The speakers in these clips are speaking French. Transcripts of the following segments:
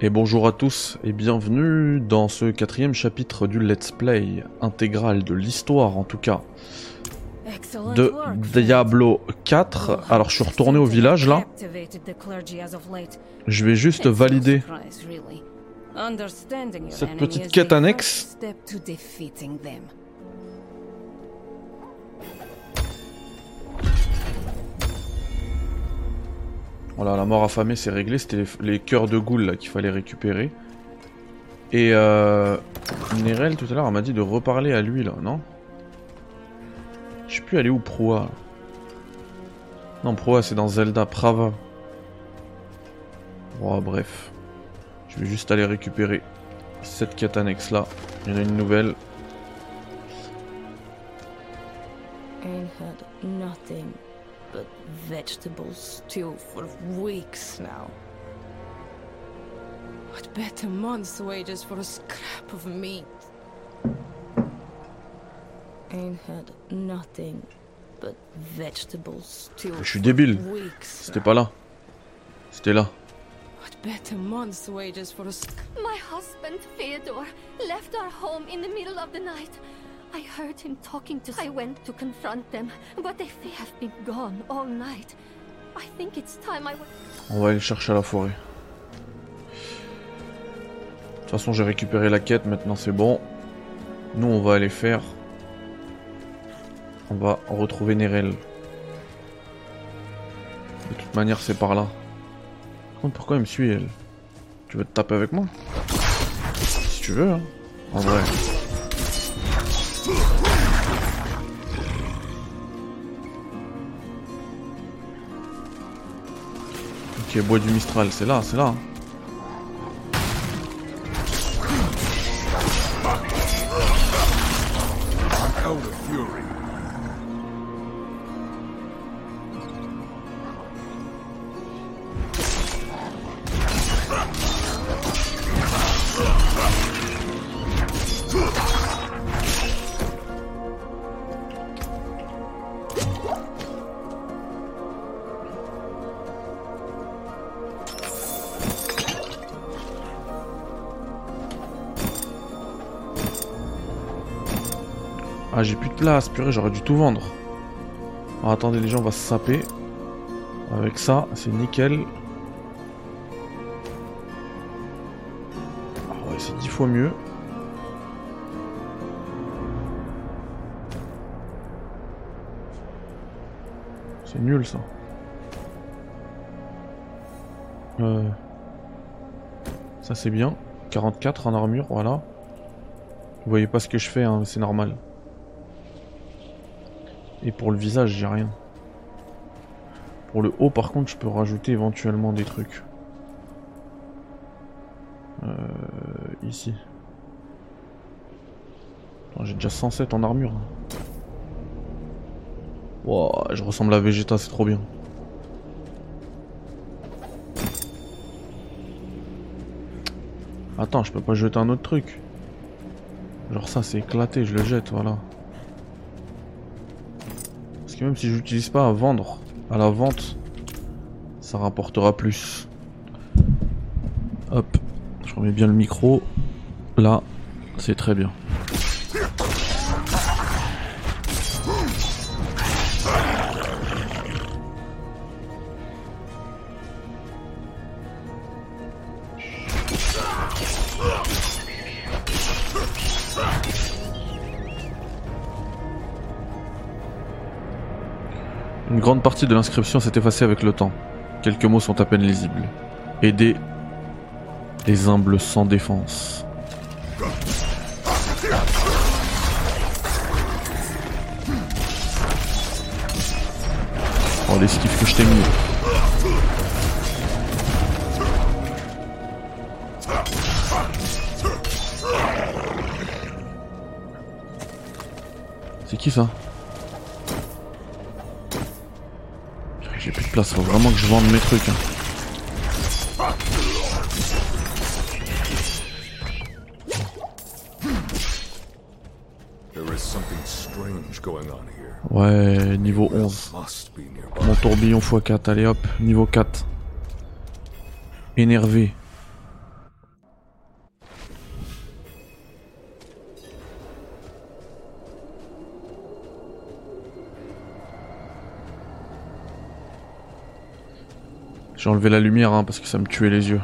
Et bonjour à tous et bienvenue dans ce quatrième chapitre du Let's Play intégral de l'histoire en tout cas de Diablo 4. Alors je suis retourné au village là. Je vais juste valider cette petite quête annexe. Voilà, la mort affamée c'est réglé, c'était les, cœurs de là qu'il fallait récupérer. Et euh, Nerel tout à l'heure m'a dit de reparler à lui là, non? Je sais plus aller où Proa. Non, Proa c'est dans Zelda, Prava. Bon, bref. Je vais juste aller récupérer cette quête annexe là. Il y en a une nouvelle. but vegetables stew for weeks now. What better month's wages for a scrap of meat? Ain't had nothing but vegetables stew Je suis débile. C'était pas là. C'était là. What better month's wages for a My husband Theodore left our home in the middle of the night. I heard him talking to... I went to confront them, but they have been gone all night. I think it's time I... On va aller chercher à la forêt. De toute façon, j'ai récupéré la quête, maintenant c'est bon. Nous, on va aller faire... On va retrouver Nerel. De toute manière, c'est par là. Par contre, pourquoi elle me suit, elle? Tu veux te taper avec moi? Si tu veux, hein. En vrai. Ok, bois du Mistral, c'est là, c'est là. Place. Purée, j'aurais dû tout vendre. attendez, les gens, on va se saper. Avec ça, c'est nickel. Ah c'est dix fois mieux. C'est nul, ça. Euh... Ça, c'est bien. 44 en armure, voilà. Vous voyez pas ce que je fais, hein, c'est normal. Et pour le visage, j'ai rien. Pour le haut, par contre, je peux rajouter éventuellement des trucs. Euh, ici. J'ai déjà 107 en armure. Wow, je ressemble à Vegeta, c'est trop bien. Attends, je peux pas jeter un autre truc. Genre ça, c'est éclaté, je le jette, voilà. Parce que même si j'utilise pas à vendre, à la vente, ça rapportera plus. Hop, je remets bien le micro. Là, c'est très bien. Grande partie de l'inscription s'est effacée avec le temps. Quelques mots sont à peine lisibles. Aider les humbles sans défense. Oh l'esquive que je t'ai mis. C'est qui ça? Place, faut vraiment que je vende mes trucs. Hein. Ouais, niveau 11. Mon tourbillon x4, allez hop, niveau 4. Énervé. J'ai enlevé la lumière hein, parce que ça me tuait les yeux.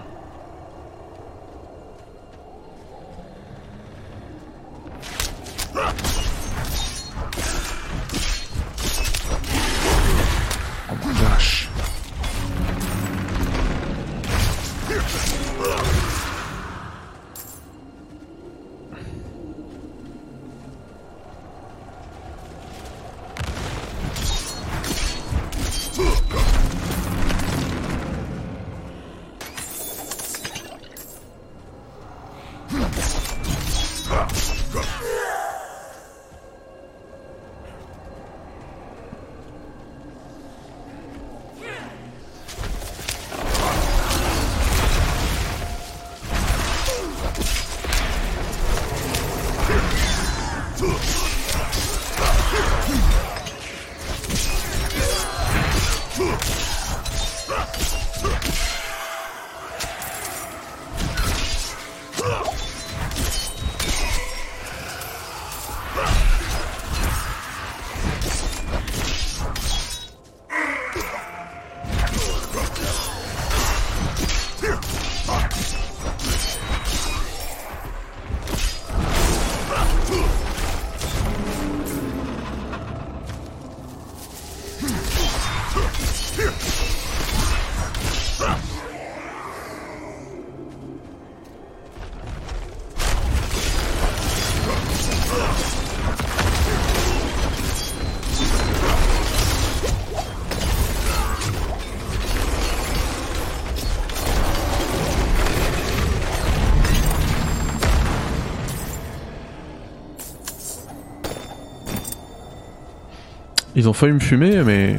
Ils ont failli me fumer, mais...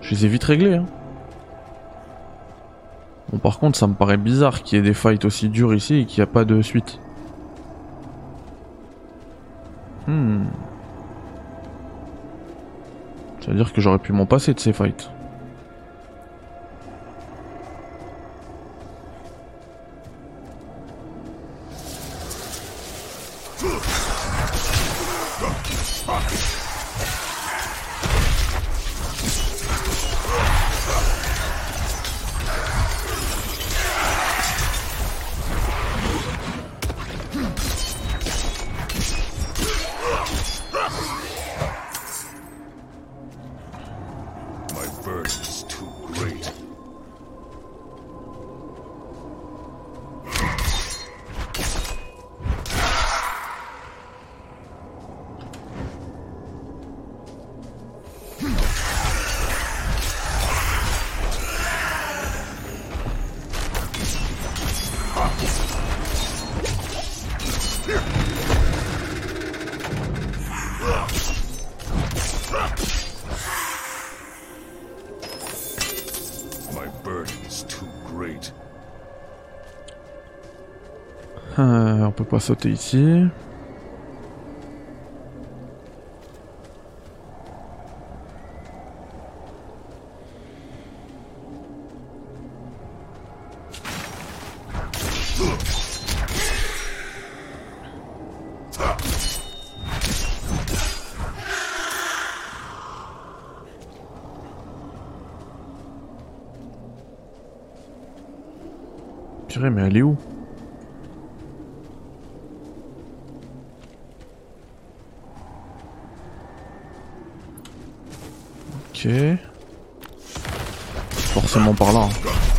Je les ai vite réglés. Hein. Bon, par contre, ça me paraît bizarre qu'il y ait des fights aussi durs ici et qu'il n'y a pas de suite. Hmm. Ça veut dire que j'aurais pu m'en passer de ces fights. Sauter ici. Mais elle est où? Forcément par là. Hein.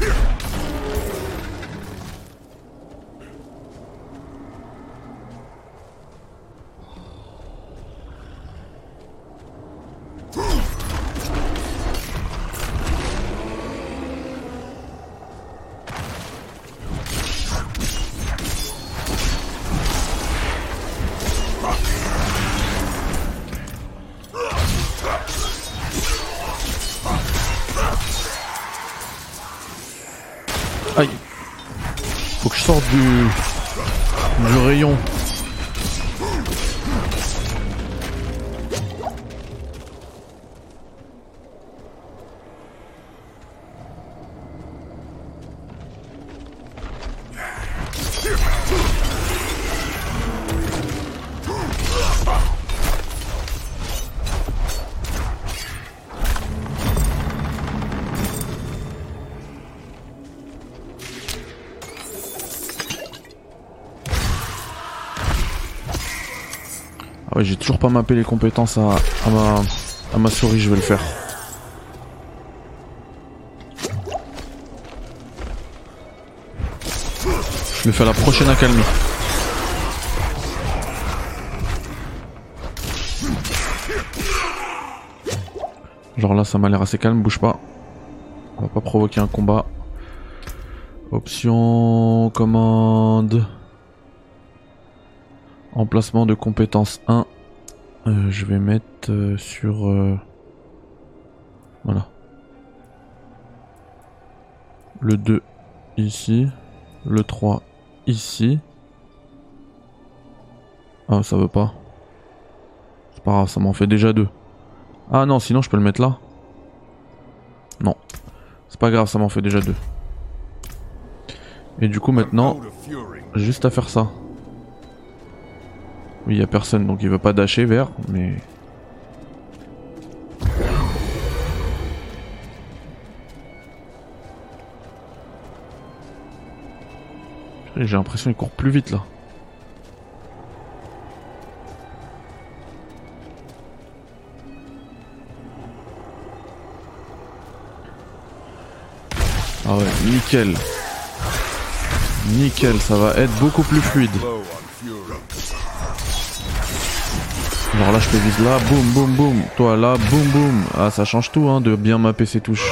Pas mappé les compétences à, ma, à ma souris, je vais le faire. Je fais à la prochaine accalmie. Genre là ça m'a l'air assez calme, bouge pas. On va pas provoquer un combat. Option commande. Emplacement de compétence 1. Euh, je vais mettre euh, sur... Euh, voilà. Le 2 ici. Le 3 ici. Ah ça veut pas. C'est pas grave, ça m'en fait déjà deux. Ah non, sinon je peux le mettre là. Non. C'est pas grave, ça m'en fait déjà deux. Et du coup maintenant, juste à faire ça. Oui, il a personne, donc il veut pas dasher vers, mais... J'ai l'impression qu'il court plus vite là. Ah ouais, nickel. Nickel, ça va être beaucoup plus fluide. Alors là je te vise là, boum boum boum. Toi là, boum boum. Ah ça change tout hein de bien mapper ses touches.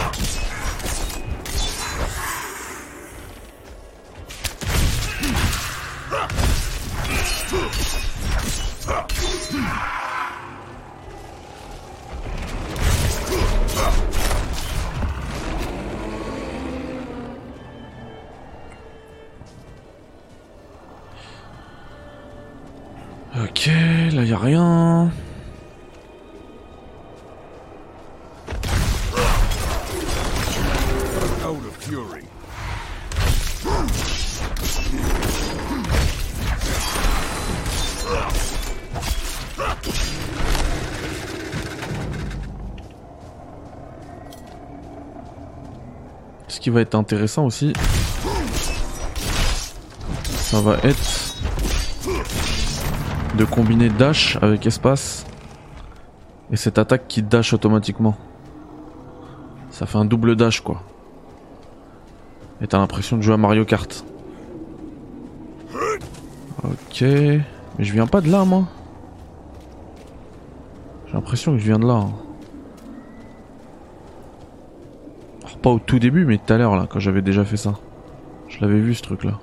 Va être intéressant aussi, ça va être de combiner dash avec espace et cette attaque qui dash automatiquement. Ça fait un double dash quoi. Et t'as l'impression de jouer à Mario Kart. Ok. Mais je viens pas de là moi. J'ai l'impression que je viens de là. Hein. Alors, pas au tout début mais tout à l'heure là quand j'avais déjà fait ça. Je l'avais vu ce truc là.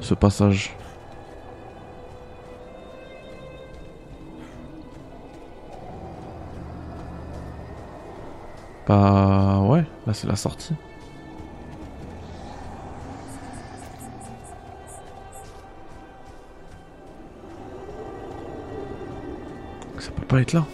Ce passage. Bah ouais, là c'est la sortie. Ça peut pas être là.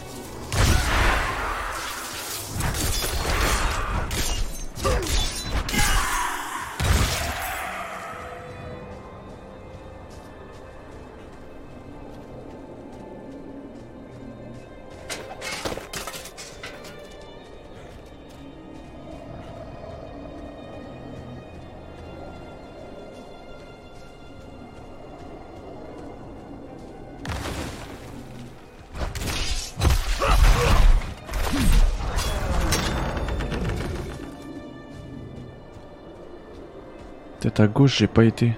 À gauche, j'ai pas été.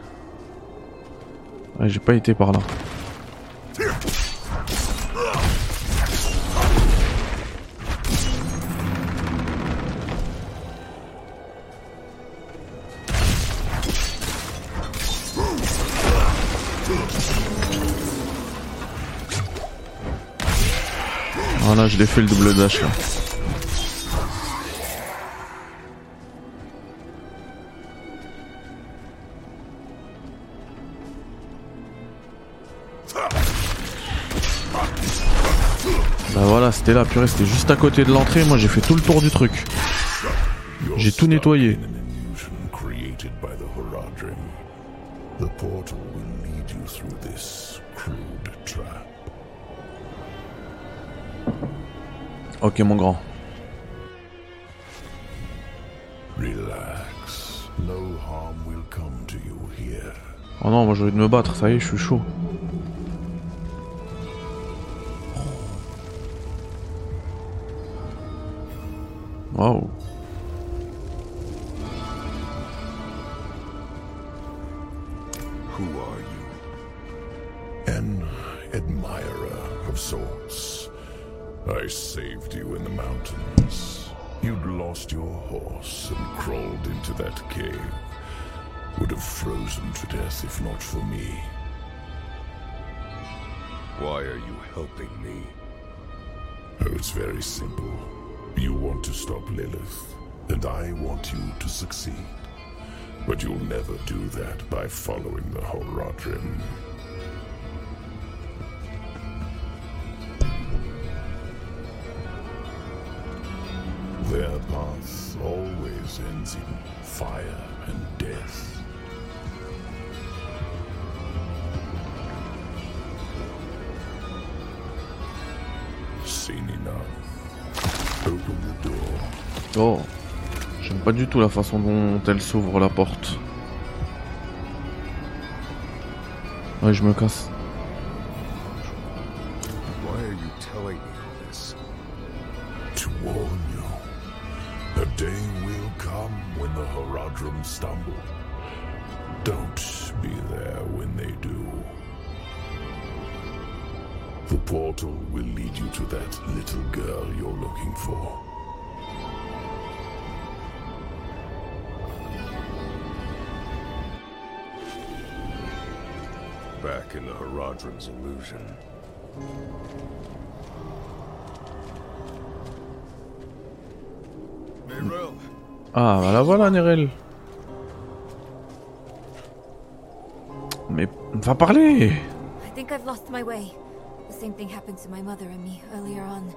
J'ai pas été par là. Voilà, je l'ai fait le double dash là. C'était là, purée, c'était juste à côté de l'entrée. Moi, j'ai fait tout le tour du truc. J'ai tout nettoyé. Ok, mon grand. Oh non, moi je vais me battre, ça y est, je suis chaud. I saved you in the mountains. You'd lost your horse and crawled into that cave. Would have frozen to death if not for me. Why are you helping me? Oh, it's very simple. You want to stop Lilith, and I want you to succeed. But you'll never do that by following the Horadrim. Always ends in fire and death. Seen enough. Open the door. Oh. J'aime pas du tout la façon dont elle s'ouvre la porte. Ouais, je me casse. My way. The same thing happened to my mother and me earlier on.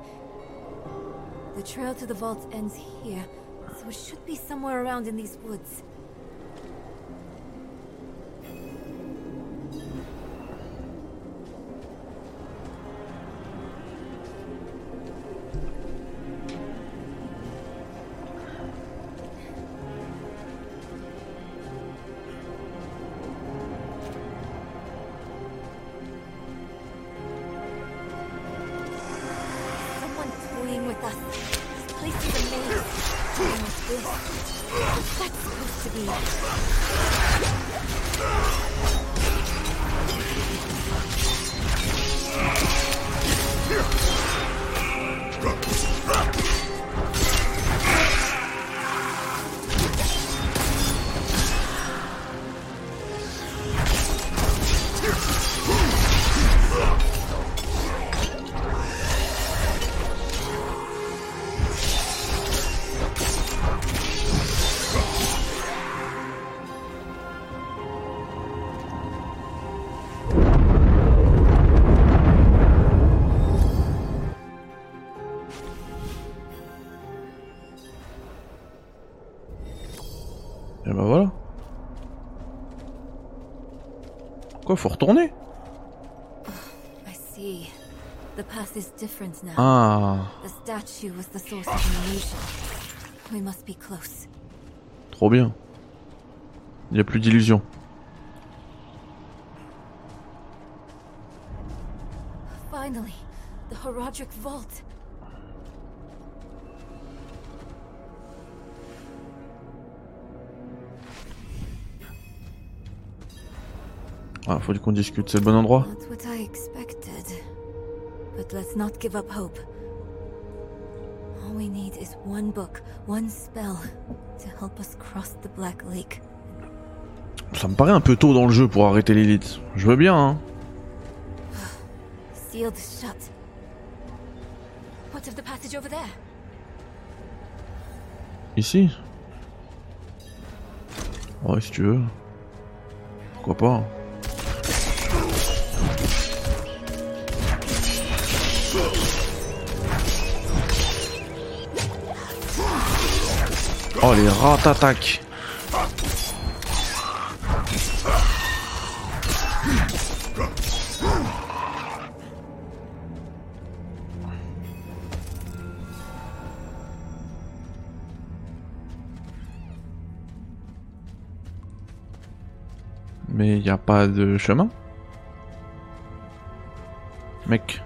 The trail to the vault ends here, so it should be somewhere around in these woods. With us. This place is a maze. Something like this. What's that supposed to be? Et must be close. trop bien. Il y a plus d'illusions. Finally, the Horadric Vault. Ah, faut qu'on discute, c'est le bon endroit? Not what I expected. But let's not give up hope. All we need is one book, one spell to help us cross the Black Lake. Ça me paraît un peu tôt dans le jeu pour arrêter l'élite. Je veux bien, hein. Sealed shut. What of the passage over there? Ici? Ouais, si tu veux. Pourquoi pas? Oh, les rats t'attaquent Mais y a pas de chemin Mec.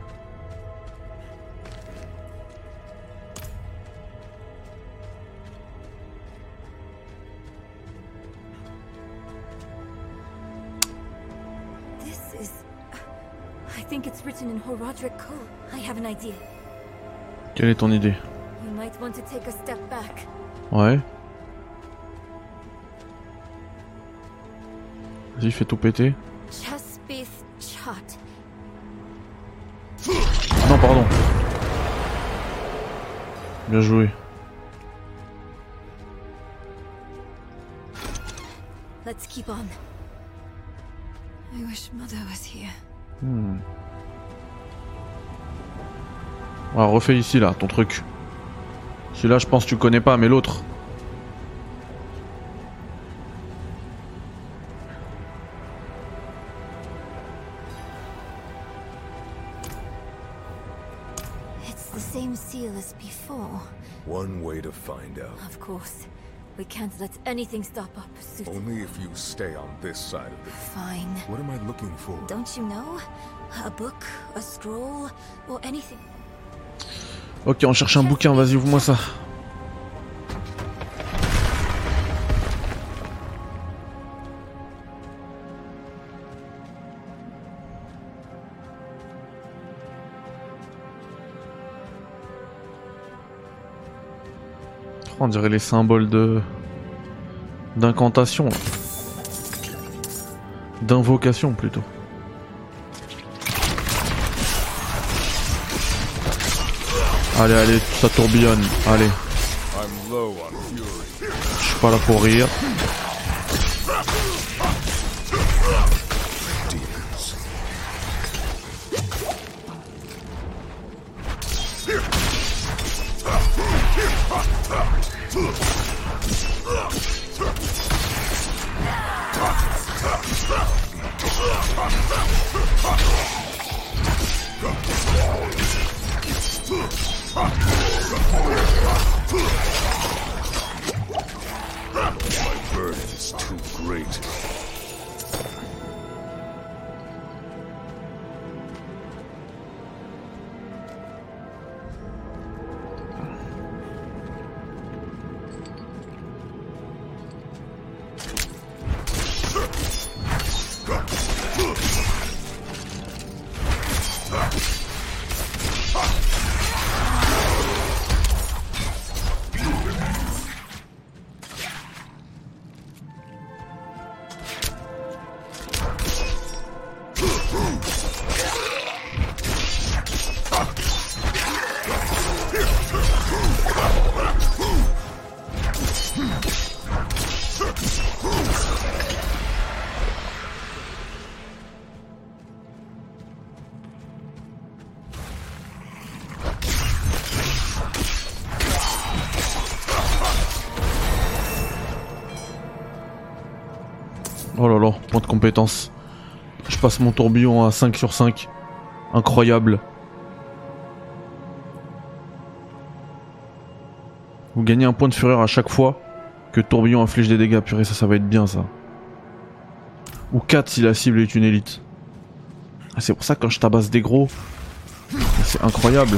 In Horodric code. I have an idea. Quelle est ton idée? You might want to take a step back. Ouais. Vas-y, fais tout péter. Non, pardon. Bien joué. Refais ici là, ton truc. Celui-là, je pense que tu connais pas, mais l'autre. It's the same seal as before. One way to find out. Of course. We can't let anything stop our pursuit. Only if you stay on this side of the... Fine. What am I looking for? Don't you know? A book, a scroll, or anything. Ok, on cherche un bouquin, vas-y, ouvre-moi ça. On dirait les symboles de d'incantation, d'invocation plutôt. Allez, allez, ça tourbillonne. Allez, je suis pas là pour rire. Compétence. Je passe mon tourbillon à 5 sur 5. Incroyable. Vous gagnez un point de fureur à chaque fois que tourbillon inflige des dégâts. Purée, ça, ça va être bien ça. Ou 4 si la cible est une élite. C'est pour ça que quand je tabasse des gros, c'est incroyable.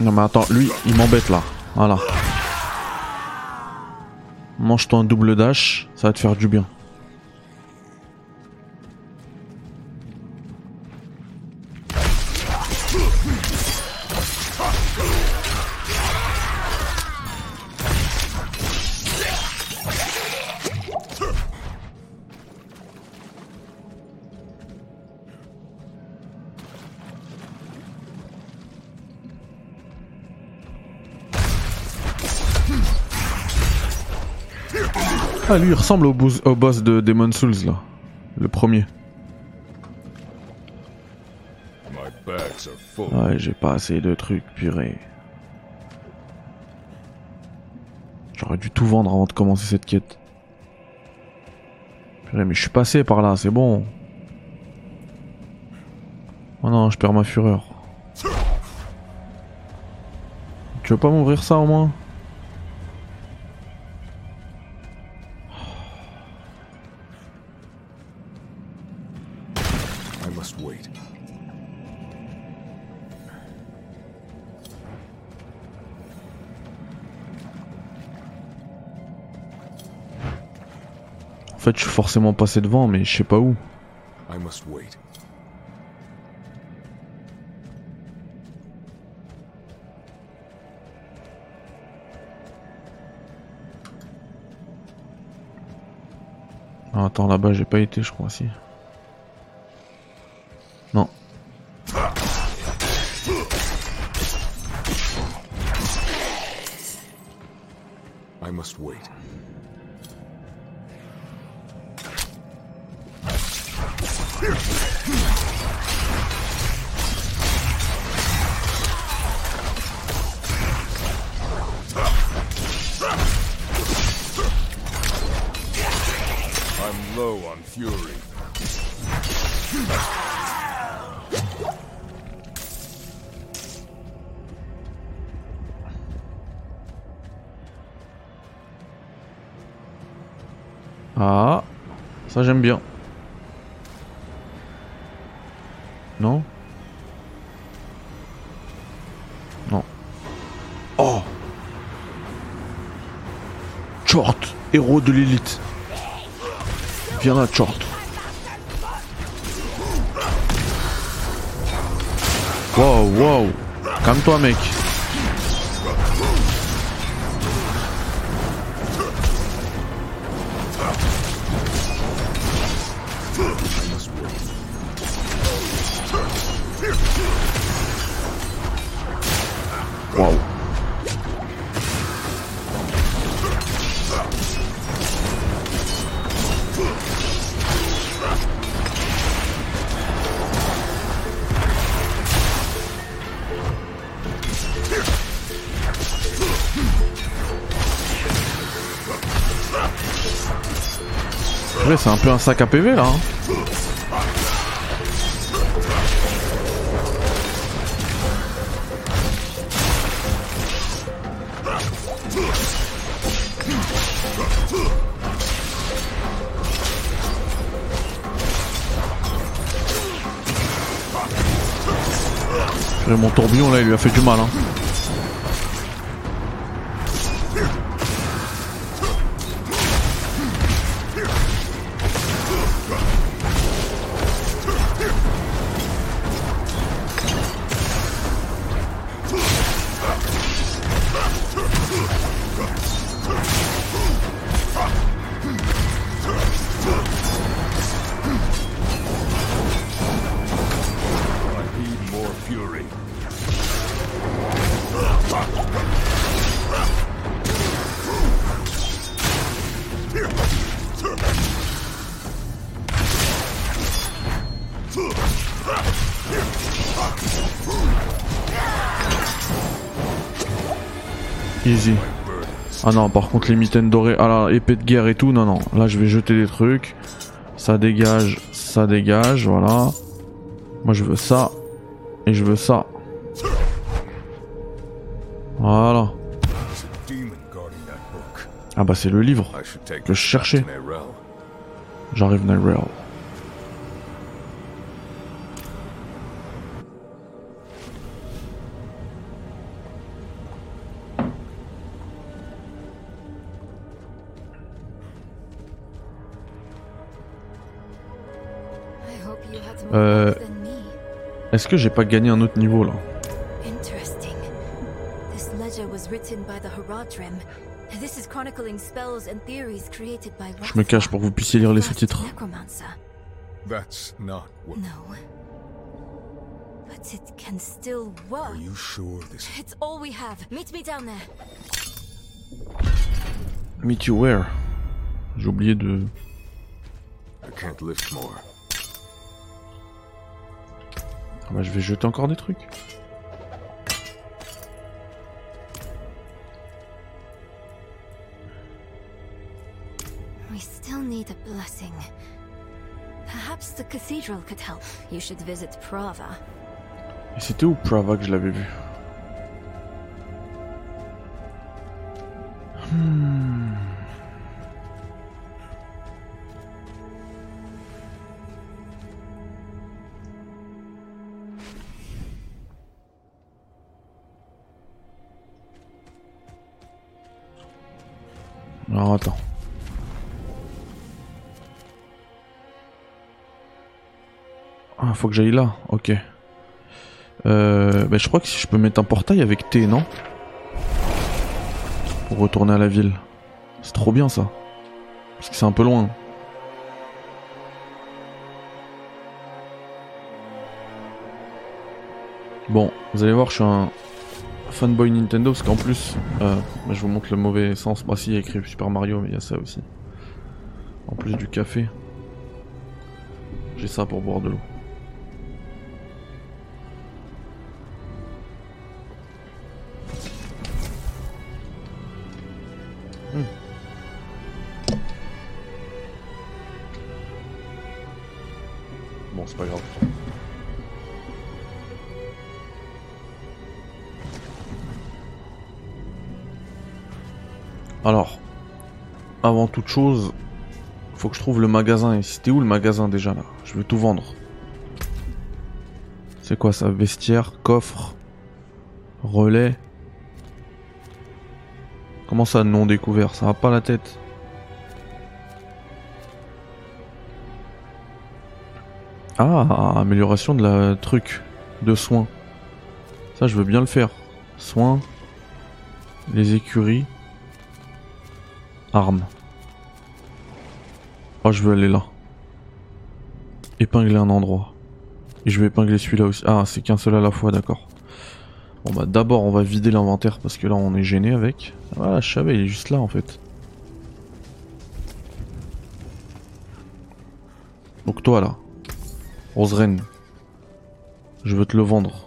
Non mais attends, lui, il m'embête là. Voilà. Mange-toi un double dash, ça va te faire du bien. Ah lui il ressemble au, boss- au boss de Demon Souls là. Le premier. Ouais, j'ai pas assez de trucs, purée. J'aurais dû tout vendre avant de commencer cette quête. Purée, mais je suis passé par là, c'est bon. Oh non, je perds ma fureur. Tu veux pas m'ouvrir ça au moins? Fait, je suis forcément passé devant, mais je sais pas où. Ah, attends, là-bas, j'ai pas été, je crois, si. Oh Short, héros de l'élite. Viens là, Short. Wow, wow. Calme-toi, mec. C'est un peu un sac à PV là. Hein. mon tourbillon là il lui a fait du mal hein. Ah non, par contre les mitaines dorées, ah épée de guerre et tout, non, non. Là, je vais jeter des trucs. Ça dégage, ça dégage, voilà. Moi, je veux ça. Et je veux ça. Voilà. Ah bah c'est le livre que je cherchais. J'arrive Nyrel. Euh, Est-ce que j'ai pas gagné un autre niveau là Je me cache pour que vous puissiez lire les sous-titres. That's not what... No. But it can still work. Are you sure this... It's all we have. Meet me down there. Meet you where? J'ai oublié de... I can't lift more. Bah, je vais jeter encore des trucs. We still need a blessing. Perhaps the cathedral could help. You should visit Prava. Et c'était où Prava que je l'avais vu? Hmm. Ah, faut que j'aille là, ok. Bah, je crois que si je peux mettre un portail avec T, non? Pour retourner à la ville. C'est trop bien ça. Parce que c'est un peu loin. Bon, vous allez voir, je suis un fanboy Nintendo parce qu'en plus, euh, bah, je vous montre le mauvais sens. Bah si, il y a écrit Super Mario, mais il y a ça aussi. En plus du café. J'ai ça pour boire de l'eau. C'est pas grave. Alors, avant toute chose, faut que je trouve le magasin. C'était où le magasin déjà là? Je veux tout vendre. C'est quoi ça? Vestiaire, coffre, relais? Comment ça non découvert? Ça va pas la tête. Ah, amélioration de la truc de soins. Ça, je veux bien le faire. Soins, les écuries, armes. Oh, je veux aller là. Épingler un endroit. Et je vais épingler celui-là aussi. Ah, c'est qu'un seul à la fois, d'accord. Bon bah d'abord on va vider l'inventaire parce que là on est gêné avec. Voilà, je savais, il est juste là en fait. Donc toi là, Reine, je veux te le vendre.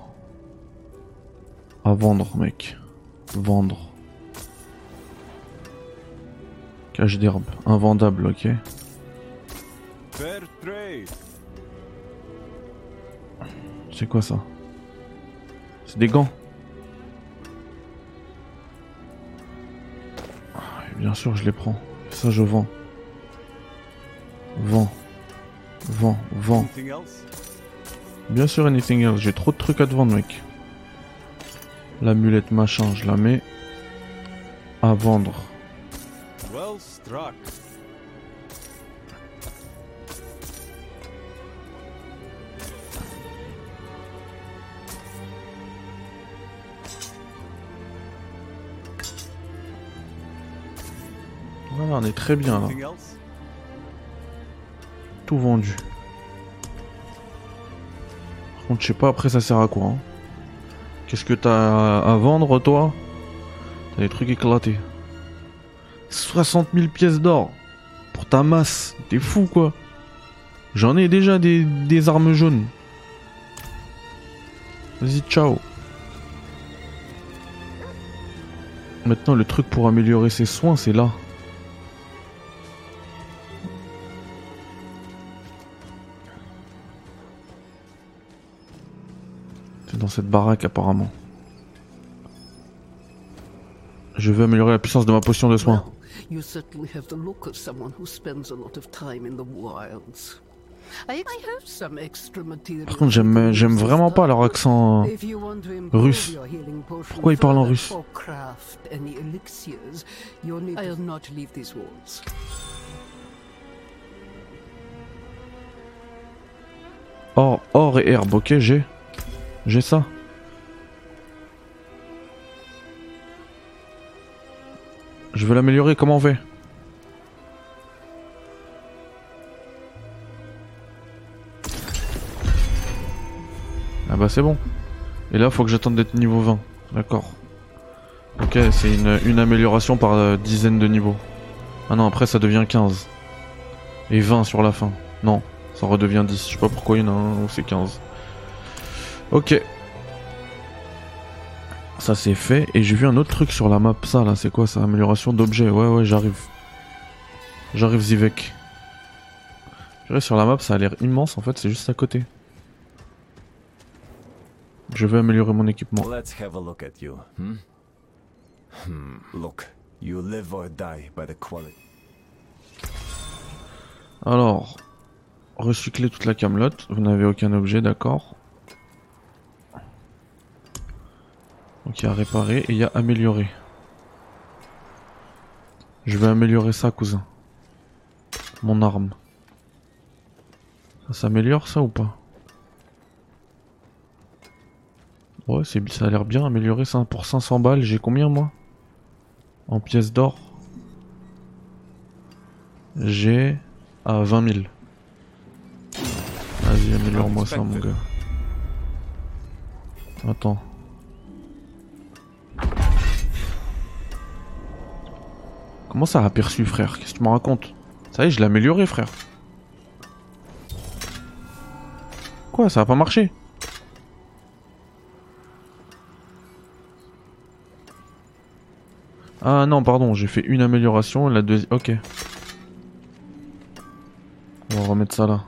À vendre mec. Vendre. Cache d'herbe, invendable, ok. C'est quoi ça? C'est des gants. Ah, bien sûr, je les prends. Ça, je vends. Vends. Vends, vends. Bien sûr, anything else. J'ai trop de trucs à te vendre, mec. L'amulette machin, je la mets à vendre. Voilà, on est très bien là. Tout vendu. Par contre, je sais pas après ça sert à quoi. Hein. Qu'est-ce que t'as à vendre toi? T'as des trucs éclatés. 60 000 pièces d'or pour ta masse. T'es fou quoi. J'en ai déjà des, des armes jaunes. Vas-y, ciao. Maintenant, le truc pour améliorer ses soins, c'est là. Dans cette baraque apparemment. Je veux améliorer la puissance de ma potion de soin. Par contre, j'aime, j'aime vraiment pas leur accent euh, russe. Pourquoi ils parlent en russe Or, or et herbe, ok, j'ai. J'ai ça. Je veux l'améliorer, comment on fait? Ah bah c'est bon. Et là, faut que j'attende d'être niveau 20. D'accord. Ok, c'est une, amélioration par euh, dizaine de niveaux. Ah non, après ça devient 15. Et 20 sur la fin. Non, ça redevient 10. Je sais pas pourquoi il y en a un où c'est 15. Ok. Ça c'est fait. Et j'ai vu un autre truc sur la map. Ça là, c'est quoi ça? Amélioration d'objets. Ouais, ouais, j'arrive. J'arrive Zivek. Sur la map, ça a l'air immense en fait, c'est juste à côté. Je vais améliorer mon équipement. Let's have a look at you. Hmm? Hmm. Look, you live or die by the quality. Alors, recycler toute la camelote. Vous n'avez aucun objet, d'accord. Donc il y a réparer et il y a améliorer. Je vais améliorer ça, cousin. Mon arme. Ça s'améliore ça ou pas? Ouais, ça a l'air bien amélioré ça pour 500 balles. J'ai combien moi? En pièces d'or? J'ai à 20 000. Vas-y, améliore-moi ça, mon gars. Attends. Comment ça aperçu, frère? Qu'est-ce que tu me racontes? Ça y est, je l'ai amélioré, frère. Quoi Ça a pas marché? Ah non, pardon, j'ai fait une amélioration, la deuxième... Ok. On va remettre ça là.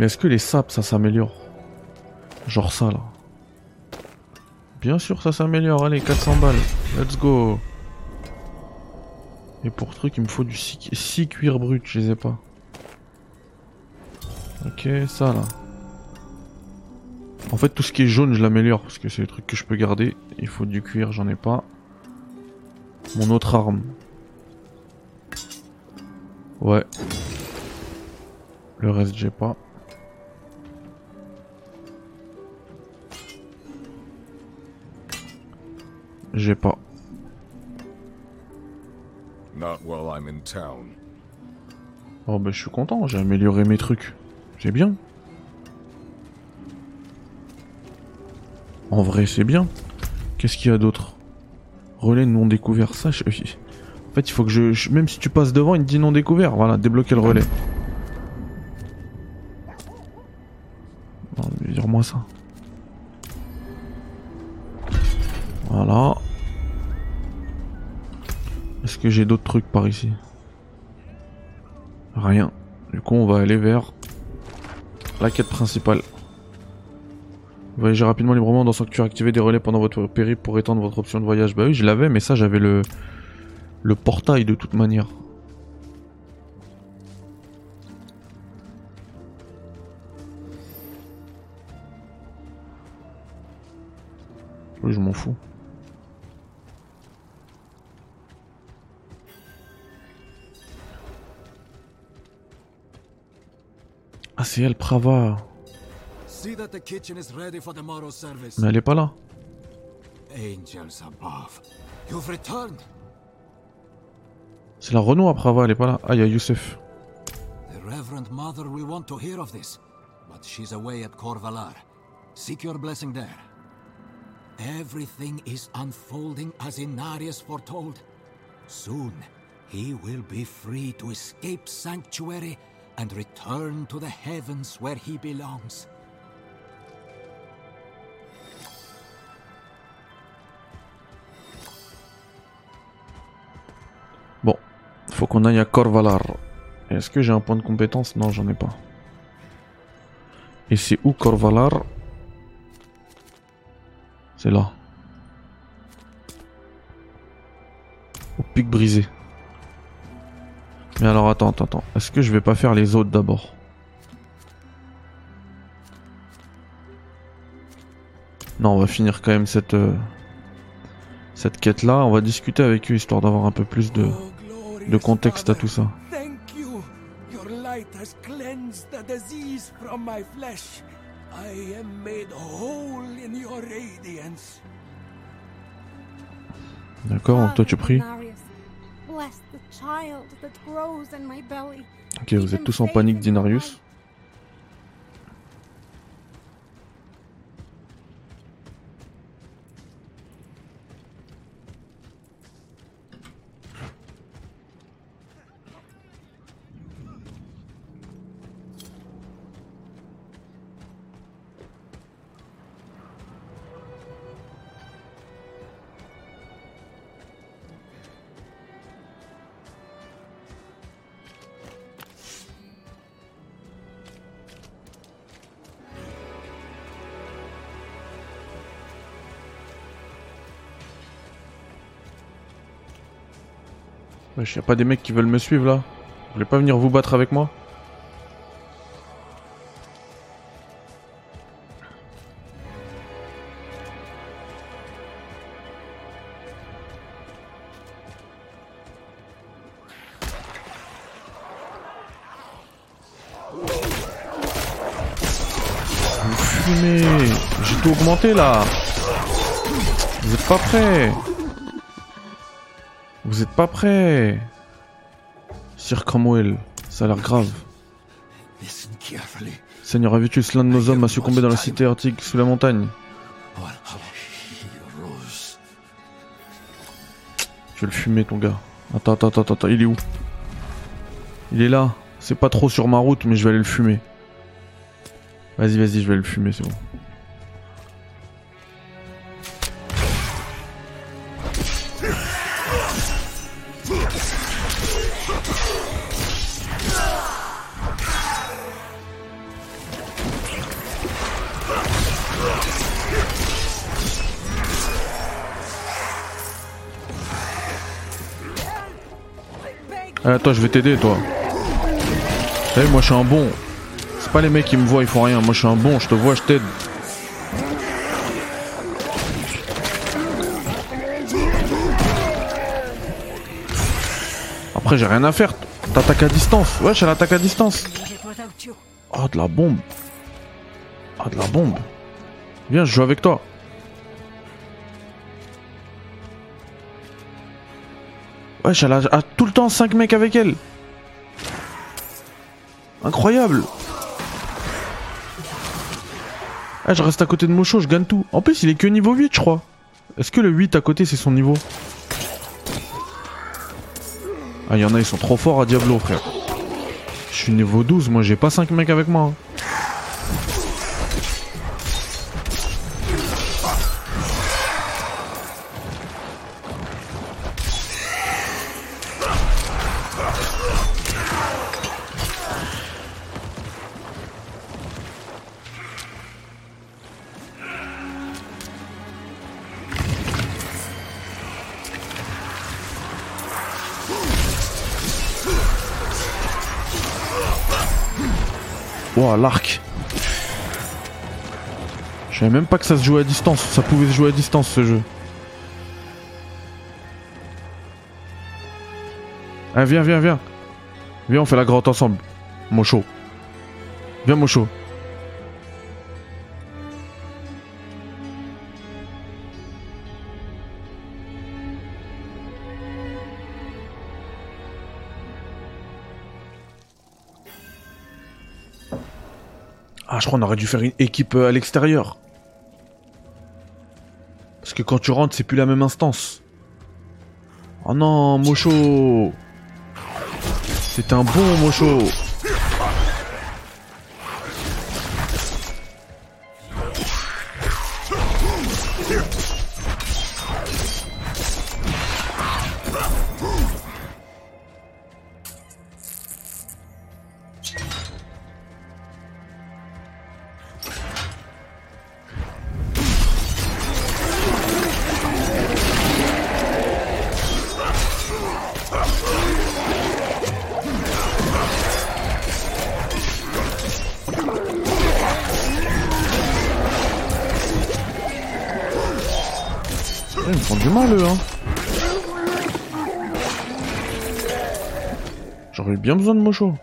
Mais est-ce que les sapes ça s'améliore Genre ça là. Bien sûr ça s'améliore, allez 400 balles, let's go. Et pour truc il me faut du 6, cuir brut, je les ai pas. Ok, ça là. En fait tout ce qui est jaune je l'améliore parce que c'est le truc que je peux garder. Il faut du cuir, j'en ai pas. Mon autre arme. Ouais. Le reste j'ai pas. J'ai pas. Oh bah je suis content, j'ai amélioré mes trucs. C'est bien. En vrai c'est bien. Qu'est-ce qu'il y a d'autre? Relais non découvert, ça je... En fait il faut que je... Même si tu passes devant il te dit non découvert. Voilà, débloquer le relais. J'ai d'autres trucs par ici Rien. Du coup, on va aller vers la quête principale. Voyagez rapidement librement dans sanctuaire, activer des relais pendant votre périple pour étendre votre option de voyage. Bah oui, je l'avais, mais ça, j'avais le, le portail de toute manière. Oui, je m'en fous. Ah, c'est elle, Prava. Mais elle est pas là. C'est la Renault à Prava, elle est pas là. Ah, il y a Youssef. The Reverend Mother will want to hear of this, but she's away at Corvalar. Seek your blessing there. Everything is unfolding as Inarius foretold. Soon, he will be free to escape Sanctuary and return to the heavens where he belongs. Bon, faut qu'on aille à Corvalar. Est-ce que j'ai un point de compétence? Non, j'en ai pas. Et c'est où Corvalar C'est là. Au pic brisé. Mais alors attends, attends, attends. Est-ce que je vais pas faire les autres d'abord Non, on va finir quand même cette euh, cette quête là. On va discuter avec eux histoire d'avoir un peu plus de de contexte à tout ça. D'accord, toi tu pries? Ok, vous êtes tous en panique, Dinarius. Wesh, y'a pas des mecs qui veulent me suivre là. Vous voulez pas venir vous battre avec moi? Fumez. J'ai tout augmenté là. Vous êtes pas prêts. Vous êtes pas prêts? Sir Cromwell, ça a l'air grave. Seigneur, tué l'un de nos hommes a succombé dans la cité arctique sous la montagne Je vais le fumer ton gars. Attends, attends, attends, attends, il est où? Il est là. C'est pas trop sur ma route, mais je vais aller le fumer. Vas-y, vas-y, je vais le fumer, c'est bon. Je vais t'aider, toi. Eh, moi, je suis un bon. C'est pas les mecs qui me voient, ils font rien. Moi, je suis un bon, je te vois, je t'aide. Après, j'ai rien à faire. T'attaques à distance. Wesh, elle attaque à distance. Oh, de la bombe. Ah, de la bombe. Viens, je joue avec toi. Elle a, tout le temps 5 mecs avec elle. Incroyable. Ah, je reste à côté de Mocho, je gagne tout. En plus, il est que niveau 8, je crois. Est-ce que le 8 à côté, c'est son niveau? Ah, il y en a, ils sont trop forts à Diablo, frère. Je suis niveau 12, moi j'ai pas 5 mecs avec moi. Hein. Même pas que ça se jouait à distance. Ça pouvait se jouer à distance ce jeu. Ah, viens, viens, viens. Viens, on fait la grotte ensemble. Mocho. Viens, Mocho. Ah, je crois qu'on aurait dû faire une équipe euh, à l'extérieur. Parce que quand tu rentres, c'est plus la même instance. Oh non, Mocho C'est un bon Mocho J'aurais bien besoin de Mocho.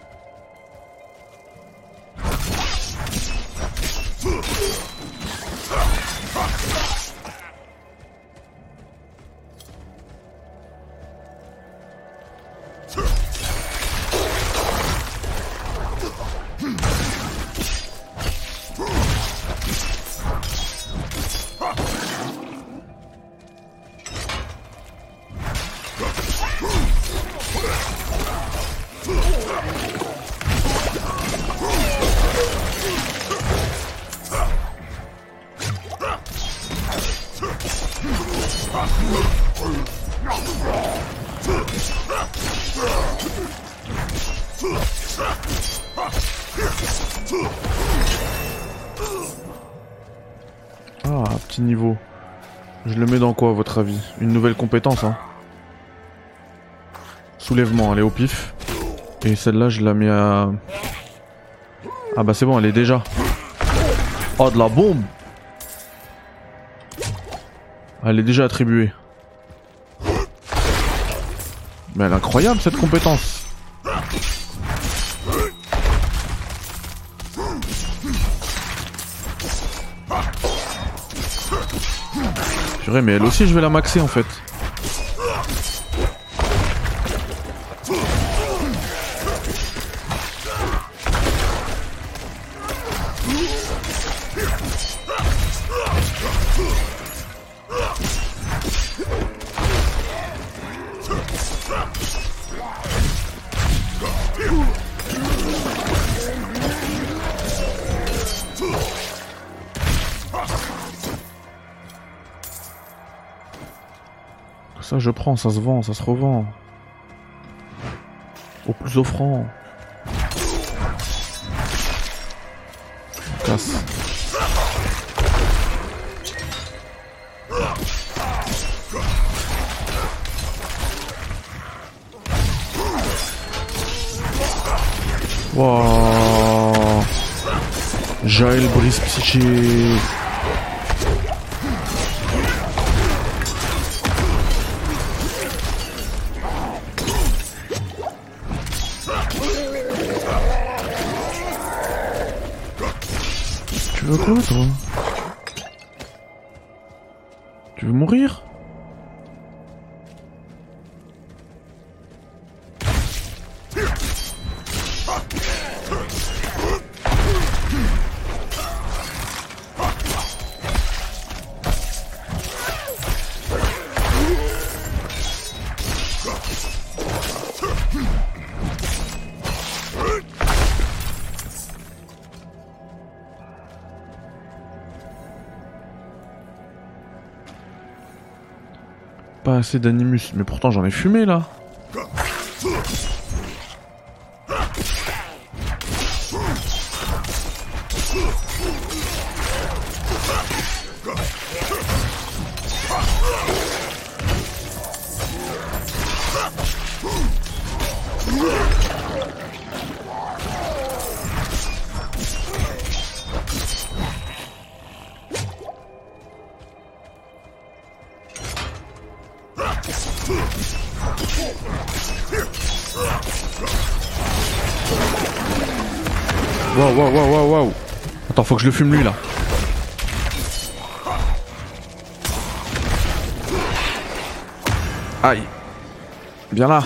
Votre avis Une nouvelle compétence, hein Soulèvement, elle est au pif. Et celle-là, je la mets à... Ah bah c'est bon, elle est déjà. Oh, de la bombe Elle est déjà attribuée. Mais elle est incroyable, cette compétence Mais elle aussi, je vais la maxer en fait. Je prends, ça se vend, ça se revend. Au plus offrant. Casse. Wow. Jail brise psychique. Assez d'animus. Mais pourtant j'en ai fumé là. Je le fume lui là. Aïe. Bien là.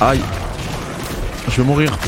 Aïe. Je vais mourir.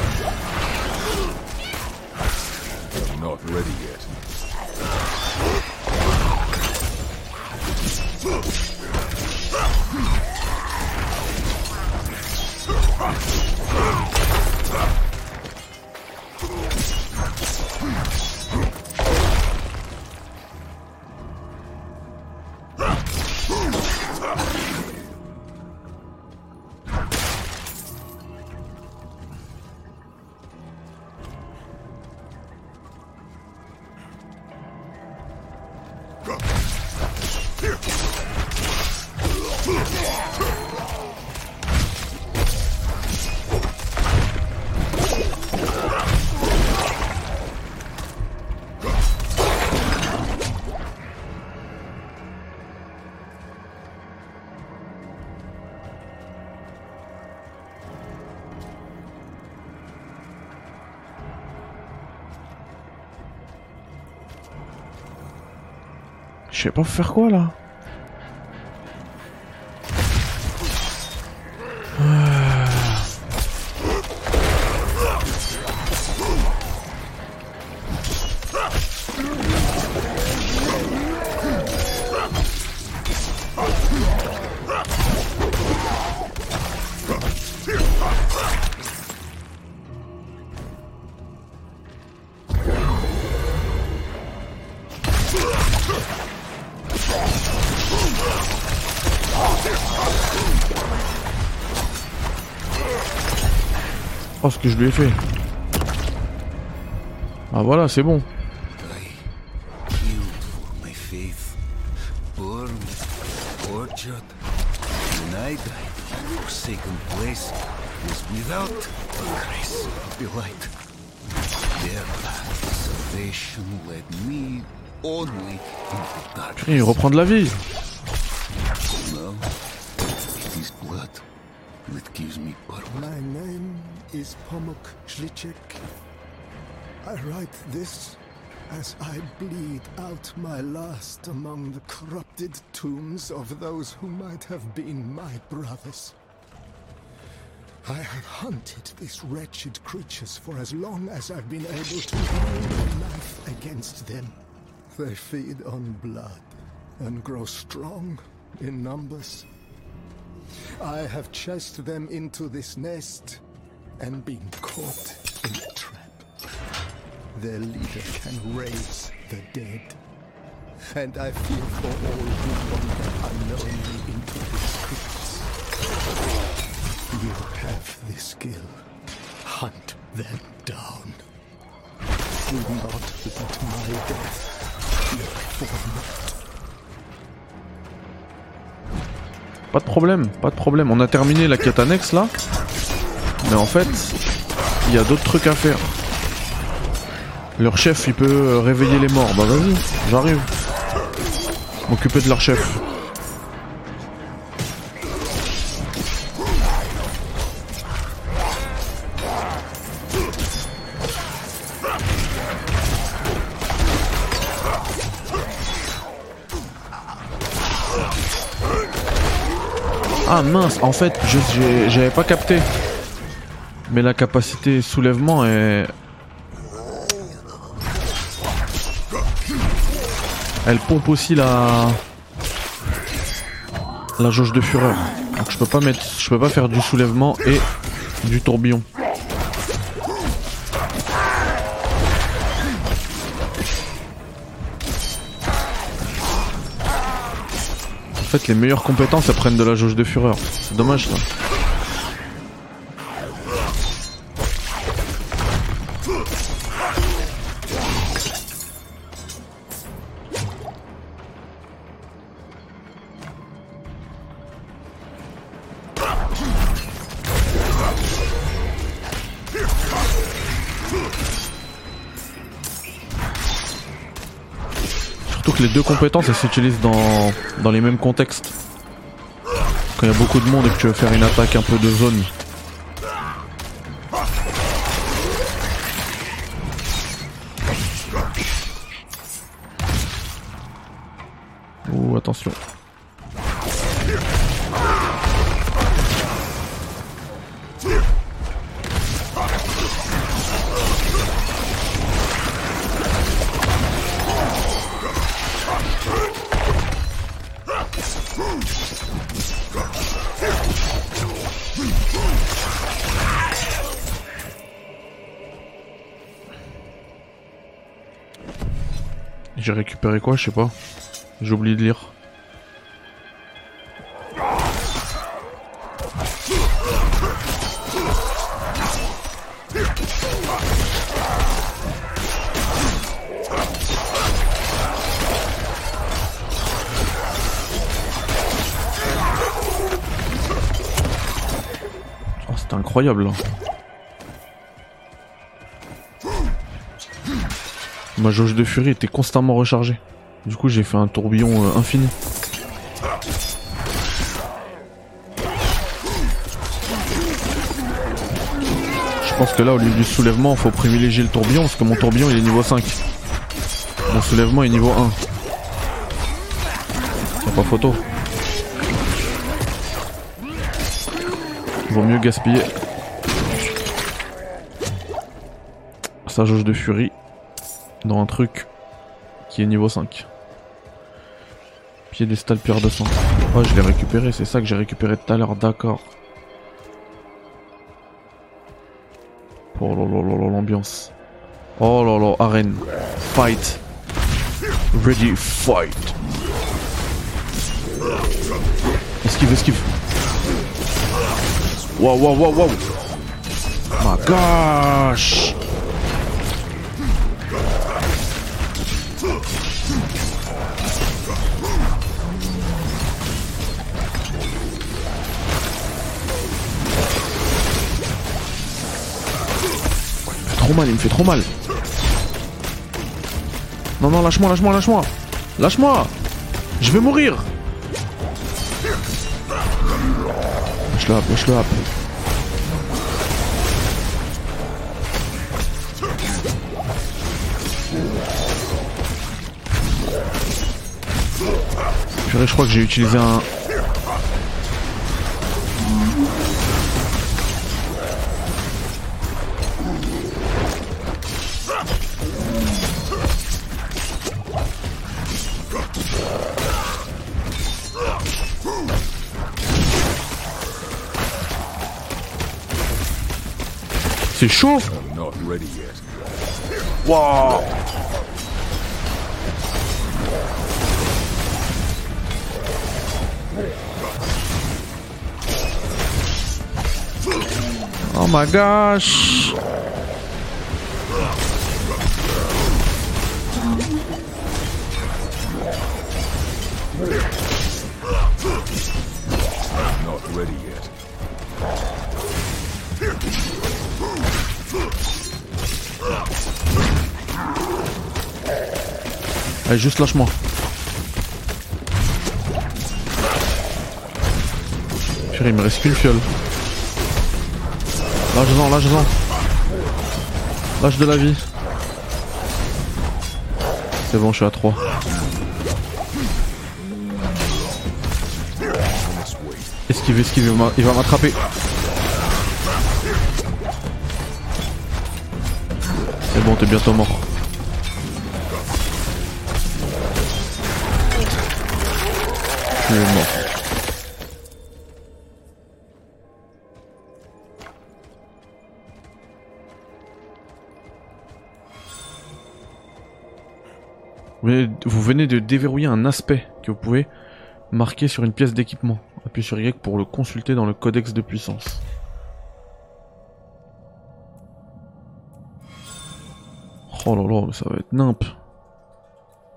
Sais pas faire quoi là? Que je lui ai fait. Ah voilà, c'est bon. Il reprend de la vie. My last among the corrupted tombs of those who might have been my brothers. I have hunted these wretched creatures for as long as I've been able to hold a knife against them. They feed on blood and grow strong in numbers. I have chased them into this nest and been caught in a trap. Their leader can raise the dead. And I fear for all who wander unknowingly into his crypts. You have the skill. Hunt them down. Do not let my death be for Pas de problème, pas de problème. On a terminé la quête annexe là. Mais en fait, il y a d'autres trucs à faire. Leur chef, il peut réveiller les morts. Bah vas-y, j'arrive. M'occuper de leur chef. Ah mince, en fait, j'avais pas capté. Mais la capacité soulèvement est... Elle pompe aussi la... La jauge de fureur. Donc je peux pas mettre... Je peux pas faire du soulèvement et du tourbillon. En fait, les meilleures compétences, elles prennent de la jauge de fureur. C'est dommage ça. Les deux compétences elles s'utilisent dans, dans les mêmes contextes. Quand il y a beaucoup de monde et que tu veux faire une attaque un peu de zone. Oh attention. J'ai récupéré quoi, je sais pas. J'ai oublié de lire. Oh, c'est incroyable Ma jauge de furie était constamment rechargée. Du coup j'ai fait un tourbillon euh, infini. Je pense que là au lieu du soulèvement faut privilégier le tourbillon parce que mon tourbillon il est niveau 5. Mon soulèvement est niveau 1. Y'a pas photo. Vaut mieux gaspiller. Sa jauge de furie dans un truc qui est niveau 5. Piédestal pierre de sang. Oh, je l'ai récupéré, c'est ça que j'ai récupéré tout à l'heure, d'accord. Oh l'ambiance. Oh là là, arène. Fight. Ready, fight. Esquive, esquive. Wow, wow, wow, wow. My gosh. mal, il me fait trop mal. Non, non, lâche-moi, lâche-moi, lâche-moi. Lâche-moi. Je vais mourir. Lâche-le lâche-le hop. Purée, je crois que j'ai utilisé un, C'est chaud. Wow. Oh my gosh Allez, juste lâche-moi. Purée, il me reste qu'une fiole. Lâche-en, lâche-en. Lâche de la vie. C'est bon, je suis à 3. Esquive, esquive, il va m'attraper. C'est bon, t'es bientôt mort. Vous venez- de déverrouiller un aspect que vous pouvez marquer sur une pièce d'équipement. Appuyez sur Y pour le consulter dans le codex de puissance. Oh là là, ça va être nimp.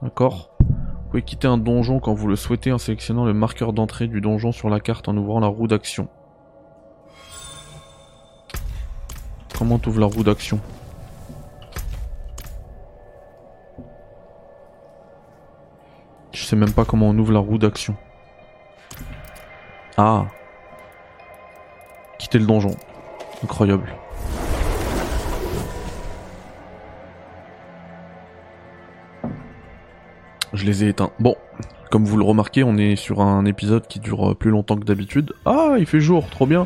D'accord pouvez quitter un donjon quand vous le souhaitez en sélectionnant le marqueur d'entrée du donjon sur la carte en ouvrant la roue d'action. Comment t'ouvres la roue d'action? Je sais même pas comment on ouvre la roue d'action. Ah Quitter le donjon. Incroyable. Les ai éteints. Bon, comme vous le remarquez, on est sur un épisode qui dure euh, plus longtemps que d'habitude. Ah, il fait jour, trop bien.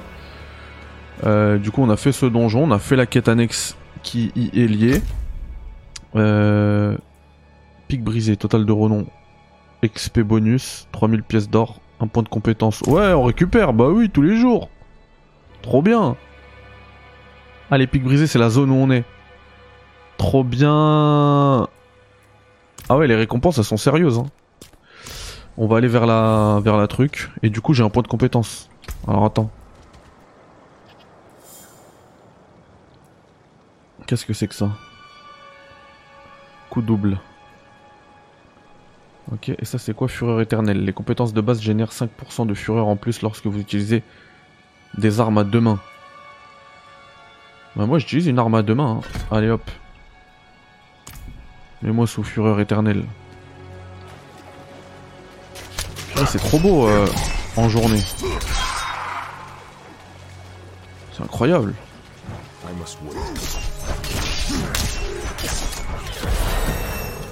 Euh, du coup, on a fait ce donjon, on a fait la quête annexe qui y est liée. Euh... Pic brisé, total de renom. XP bonus, 3000 pièces d'or, un point de compétence. Ouais, on récupère, bah oui, tous les jours. Trop bien. Ah, les pics brisés, c'est la zone où on est. Trop bien. Ah ouais, les récompenses, elles sont sérieuses. Hein. On va aller vers la, vers la truc. Et du coup, j'ai un point de compétence. Alors attends. Qu'est-ce que c'est que ça? Coup double. Ok, et ça c'est quoi Fureur éternelle? Les compétences de base génèrent 5% de fureur en plus lorsque vous utilisez des armes à deux mains. Bah moi j'utilise une arme à deux mains. hein. Allez hop. Mets-moi sous fureur éternelle. C'est trop beau euh, en journée. C'est incroyable.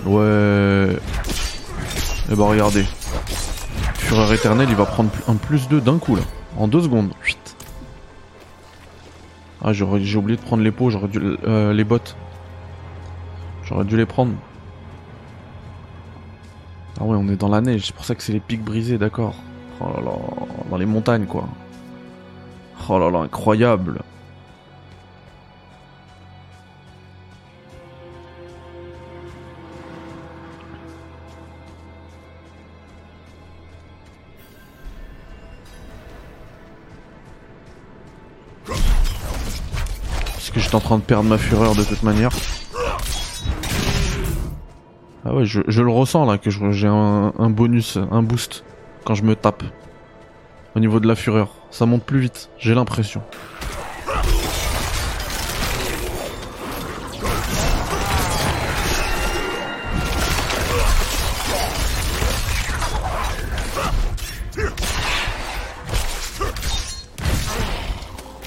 Ouais. Et bah regardez. Fureur éternelle, il va prendre un plus 2 d'un coup là. En deux secondes. Ah j'ai oublié de prendre les pots, j'aurais dû euh, les bottes. J'aurais dû les prendre. Ah ouais on est dans la neige, c'est pour ça que c'est les pics brisés, d'accord. Oh là là, dans les montagnes quoi. Oh là là, incroyable. Parce que j'étais en train de perdre ma fureur de toute manière? Je, le ressens là, que j'ai un, un bonus, un boost quand je me tape. Au niveau de la fureur. Ça monte plus vite, j'ai l'impression.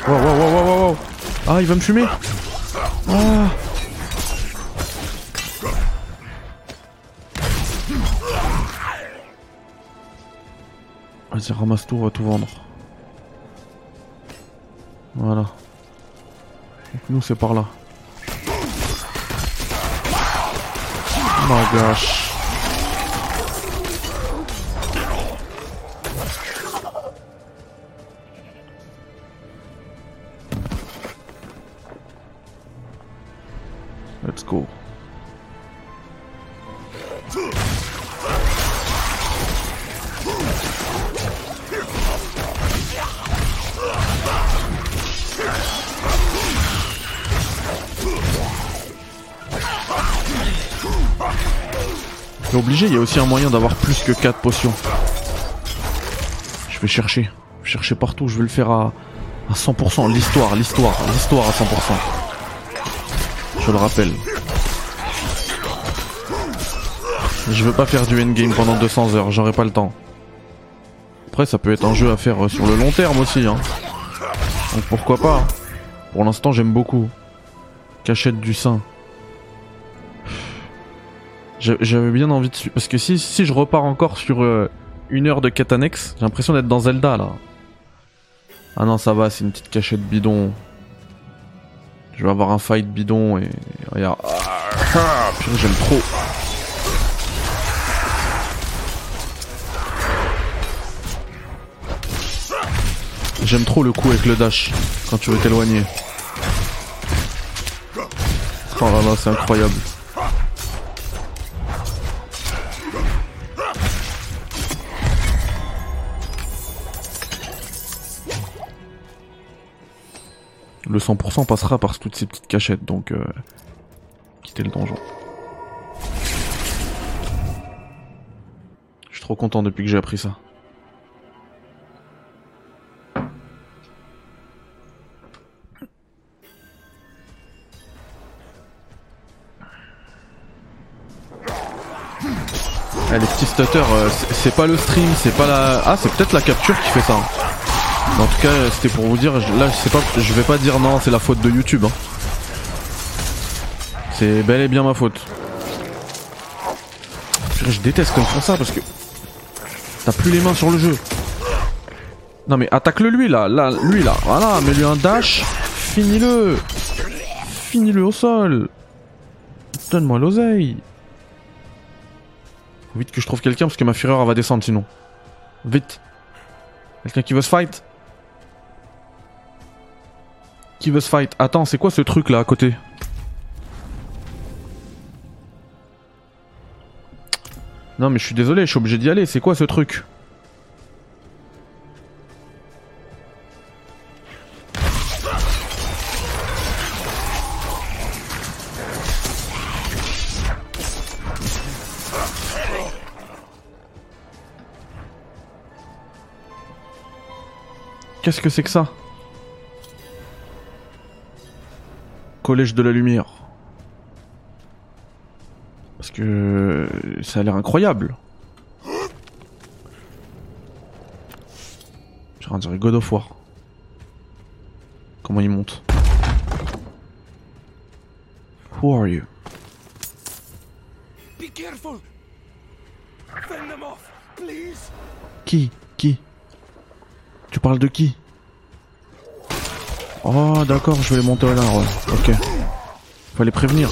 Wow, wow, wow, wow, wow. Ah, il va me fumer? Ramasse tout, on va tout vendre. Voilà. Donc nous, c'est par là. Oh my gosh. Il y a aussi un moyen d'avoir plus que 4 potions. Je vais chercher. Je vais chercher partout, je vais le faire à, à 100%. L'histoire, l'histoire, l'histoire à 100%. Je le rappelle. Je veux pas faire du endgame pendant 200 heures, j'aurai pas le temps. Après, ça peut être un jeu à faire sur le long terme aussi. Hein. Donc pourquoi pas. Pour l'instant, j'aime beaucoup. Cachette du sein. J'avais bien envie de... Parce que si, si je repars encore sur euh, une heure de quête annexe, j'ai l'impression d'être dans Zelda là. Ah non, ça va, c'est une petite cachette bidon. Je vais avoir un fight bidon et... Regarde. Ah, j'aime trop. J'aime trop le coup avec le dash quand tu veux t'éloigner. Oh là là, c'est incroyable. Le 100% passera par toutes ces petites cachettes, donc euh, quitter le donjon. Je suis trop content depuis que j'ai appris ça. Ah, les petits stutters, euh, c'est pas le stream, c'est pas la... Ah, c'est peut-être la capture qui fait ça. En tout cas, c'était pour vous dire, là, je sais pas, je vais pas dire non, c'est la faute de YouTube. Hein. C'est bel et bien ma faute. Je déteste quand ils font ça parce que t'as plus les mains sur le jeu. Non mais attaque-le lui là, là, lui là, voilà, mets-lui un dash, finis-le, finis-le au sol. Donne-moi l'oseille. Vite que je trouve quelqu'un parce que ma fureur va descendre sinon. Vite. Quelqu'un qui veut se fight Qui veut se fight. Attends, c'est quoi ce truc là à côté Non mais je suis désolé, je suis obligé d'y aller, c'est quoi ce truc Qu'est-ce que c'est que ça Collège de la lumière. Parce que ça a l'air incroyable. J'ai dirait God of War. Comment il monte Who are you? Be careful. them off, please. Qui? Qui? Tu parles de qui? Oh d'accord, je vais les monter là, ouais. Ok. Faut les prévenir.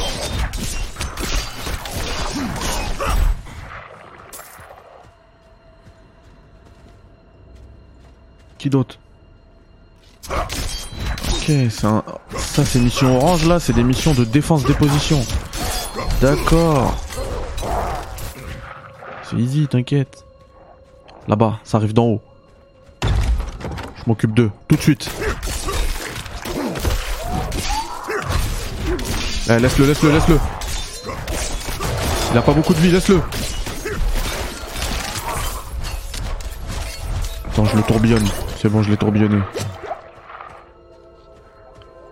Qui d'autre Ok, un... ça c'est mission orange là, c'est des missions de défense déposition. D'accord. C'est easy, t'inquiète. Là-bas, ça arrive d'en haut m'occupe d'eux, tout de suite. Eh, laisse-le, laisse-le, laisse-le. Il a pas beaucoup de vie, laisse-le. Attends, je le tourbillonne. C'est bon, je l'ai tourbillonné.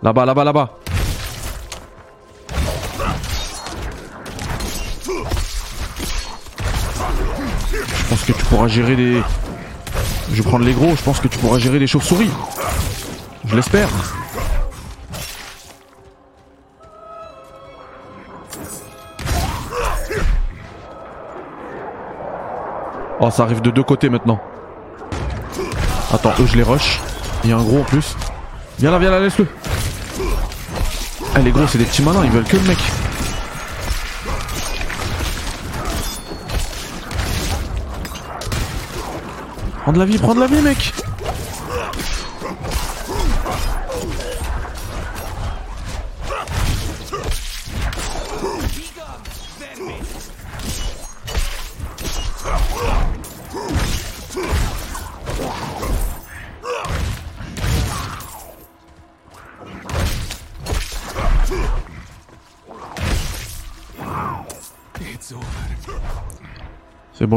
Là-bas, là-bas, là-bas. Je pense que tu pourras gérer des, je vais prendre les gros, je pense que tu pourras gérer les chauves-souris. Je l'espère. Oh, ça arrive de deux côtés maintenant. Attends, eux je les rush. Il y a un gros en plus. Viens là, viens là, laisse-le. Eh les gros c'est des petits malins, ils veulent que le mec. Prends de la vie, prends de la vie mec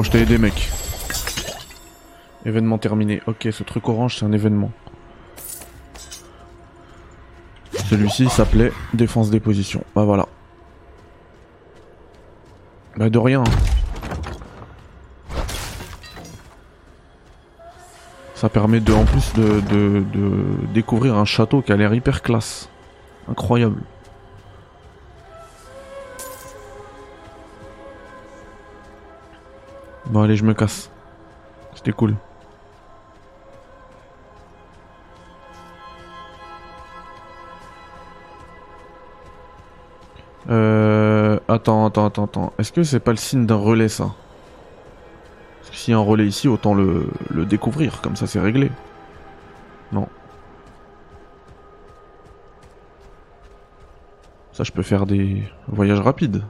je t'ai aidé, mec. Événement terminé. Ok, ce truc orange, c'est un événement. Celui-ci s'appelait défense des positions. Bah voilà. Bah de rien. Ça permet de, en plus de, de découvrir un château qui a l'air hyper classe. Incroyable. Bon allez, je me casse. C'était cool. Euh... Attends, attends, attends, attends. Est-ce que c'est pas le signe d'un relais ça? Parce que s'il y a un relais ici, autant le, le découvrir, comme ça c'est réglé. Non. Ça je peux faire des voyages rapides.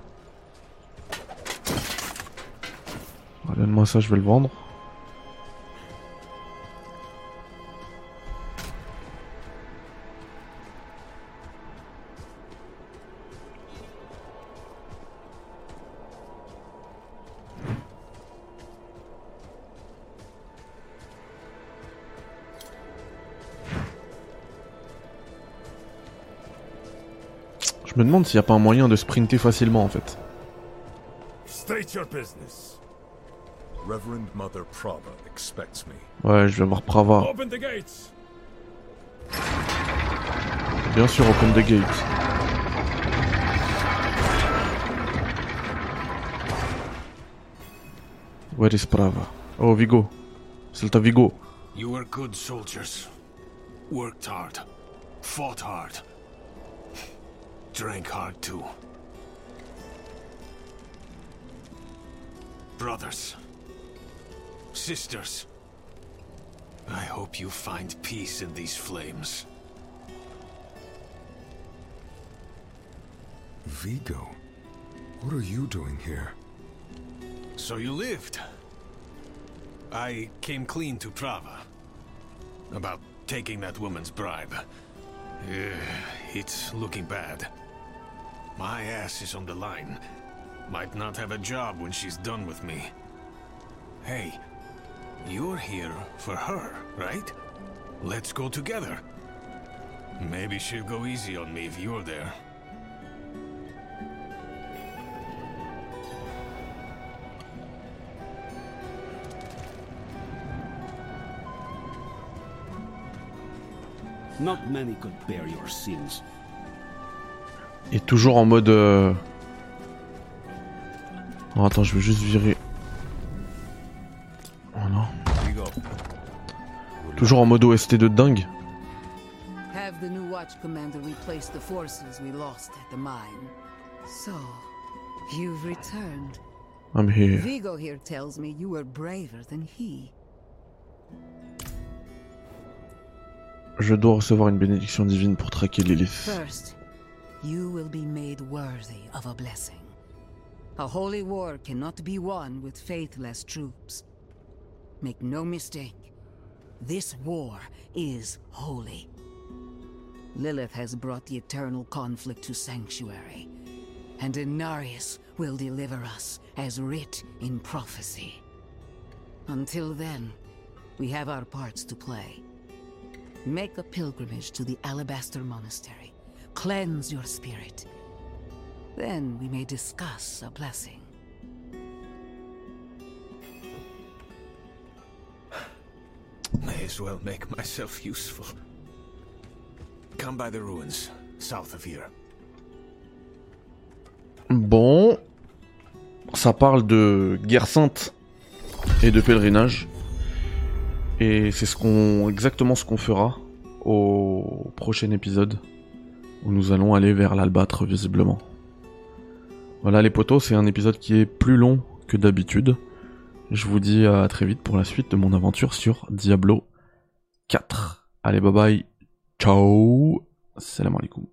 Ça, je vais le vendre. Je me demande s'il n'y a pas un moyen de sprinter facilement en fait. Reverend Mother Prava expects me. Ouais, je vais voir Prava. Open the gates. Bien sûr, open the gates. Where is Prava? Oh, Vigo. Celta Vigo. You were good soldiers. Worked hard. Fought hard. Drank hard too. Brothers. Sisters, I hope you find peace in these flames. Vigo, what are you doing here? So you lived. I came clean to Prava. About taking that woman's bribe. Uh, it's looking bad. My ass is on the line. Might not have a job when she's done with me. Hey, you're here for her, right? Let's go together. Maybe she'll go easy on me if you're there. Not many could bear your sins. Et toujours en mode. Euh... Oh, attends, je vais juste virer Toujours en mode OST de dingue. Have the new watch commander replaced the forces we lost at the mine. So, you've returned. I'm here. Vigo here tells me you were braver than he. Je dois recevoir une bénédiction divine pour traquer Lilith. First, you will be made worthy of a blessing. A holy war cannot be won with faithless troops. Make no mistake. This war is holy. Lilith has brought the eternal conflict to Sanctuary, and Inarius will deliver us as writ in prophecy. Until then, we have our parts to play. Make a pilgrimage to the Alabaster Monastery. Cleanse your spirit. Then we may discuss a blessing. Come by the ruins, south of here. Bon. Ça parle de guerre sainte et de pèlerinage. Et c'est exactement ce qu'on fera au prochain épisode où nous allons aller vers l'albâtre visiblement. Voilà les potos, c'est un épisode qui est plus long que d'habitude. Je vous dis à très vite pour la suite de mon aventure sur Diablo 4. Allez bye bye, ciao, salam alaikum.